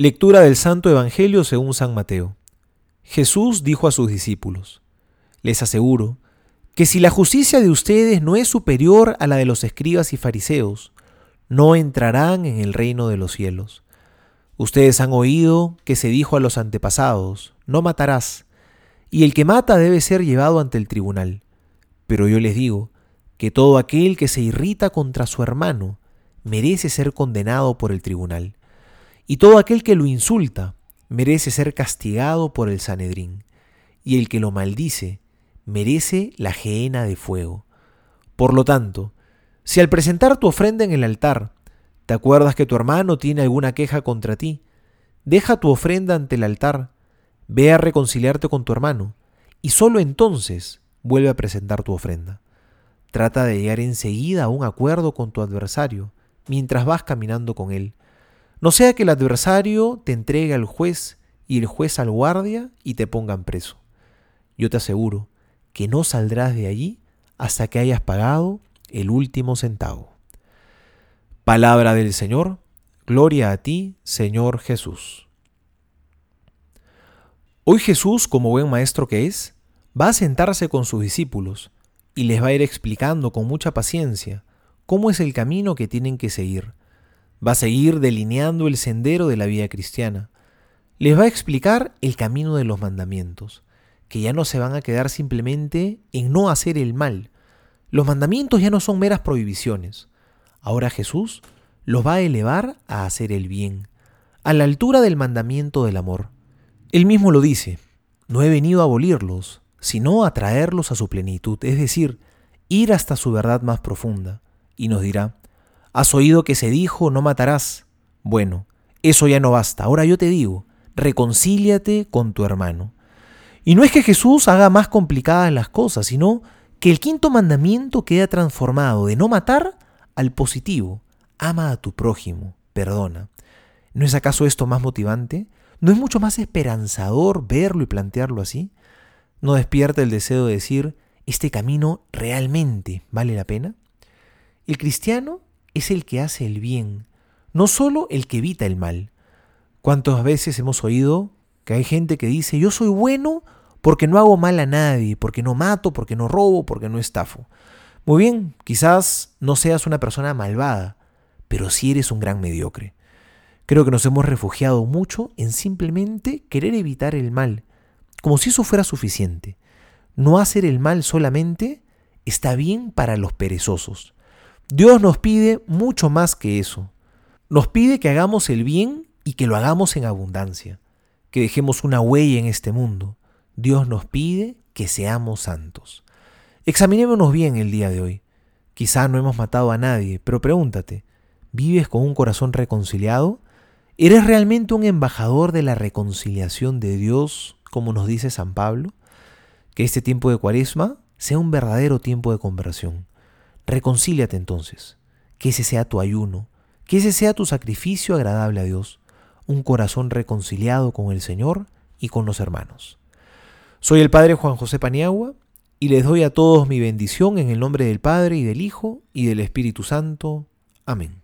Lectura del Santo Evangelio según San Mateo. Jesús dijo a sus discípulos, Les aseguro que si la justicia de ustedes no es superior a la de los escribas y fariseos, no entrarán en el reino de los cielos. Ustedes han oído que se dijo a los antepasados, no matarás, y el que mata debe ser llevado ante el tribunal. Pero yo les digo que todo aquel que se irrita contra su hermano merece ser condenado por el tribunal y todo aquel que lo insulta merece ser castigado por el Sanedrín, y el que lo maldice merece la gehenna de fuego. Por lo tanto, si al presentar tu ofrenda en el altar, te acuerdas que tu hermano tiene alguna queja contra ti, deja tu ofrenda ante el altar, ve a reconciliarte con tu hermano, y sólo entonces vuelve a presentar tu ofrenda. Trata de llegar enseguida a un acuerdo con tu adversario mientras vas caminando con él no sea que el adversario te entregue al juez y el juez al guardia y te pongan preso. Yo te aseguro que no saldrás de allí hasta que hayas pagado el último centavo. Palabra del Señor, gloria a ti, Señor Jesús. Hoy Jesús, como buen maestro que es, va a sentarse con sus discípulos y les va a ir explicando con mucha paciencia cómo es el camino que tienen que seguir Va a seguir delineando el sendero de la vida cristiana. Les va a explicar el camino de los mandamientos, que ya no se van a quedar simplemente en no hacer el mal. Los mandamientos ya no son meras prohibiciones. Ahora Jesús los va a elevar a hacer el bien, a la altura del mandamiento del amor. Él mismo lo dice, no he venido a abolirlos, sino a traerlos a su plenitud, es decir, ir hasta su verdad más profunda. Y nos dirá, Has oído que se dijo, no matarás. Bueno, eso ya no basta. Ahora yo te digo, reconcíliate con tu hermano. Y no es que Jesús haga más complicadas las cosas, sino que el quinto mandamiento queda transformado de no matar al positivo. Ama a tu prójimo, perdona. ¿No es acaso esto más motivante? ¿No es mucho más esperanzador verlo y plantearlo así? ¿No despierta el deseo de decir, este camino realmente vale la pena? El cristiano es el que hace el bien, no solo el que evita el mal. ¿Cuántas veces hemos oído que hay gente que dice, yo soy bueno porque no hago mal a nadie, porque no mato, porque no robo, porque no estafo? Muy bien, quizás no seas una persona malvada, pero sí eres un gran mediocre. Creo que nos hemos refugiado mucho en simplemente querer evitar el mal, como si eso fuera suficiente. No hacer el mal solamente está bien para los perezosos. Dios nos pide mucho más que eso. Nos pide que hagamos el bien y que lo hagamos en abundancia, que dejemos una huella en este mundo. Dios nos pide que seamos santos. Examinémonos bien el día de hoy. Quizá no hemos matado a nadie, pero pregúntate, ¿vives con un corazón reconciliado? ¿Eres realmente un embajador de la reconciliación de Dios, como nos dice San Pablo? Que este tiempo de cuaresma sea un verdadero tiempo de conversión. Reconcíliate entonces, que ese sea tu ayuno, que ese sea tu sacrificio agradable a Dios, un corazón reconciliado con el Señor y con los hermanos. Soy el Padre Juan José Paniagua y les doy a todos mi bendición en el nombre del Padre y del Hijo y del Espíritu Santo. Amén.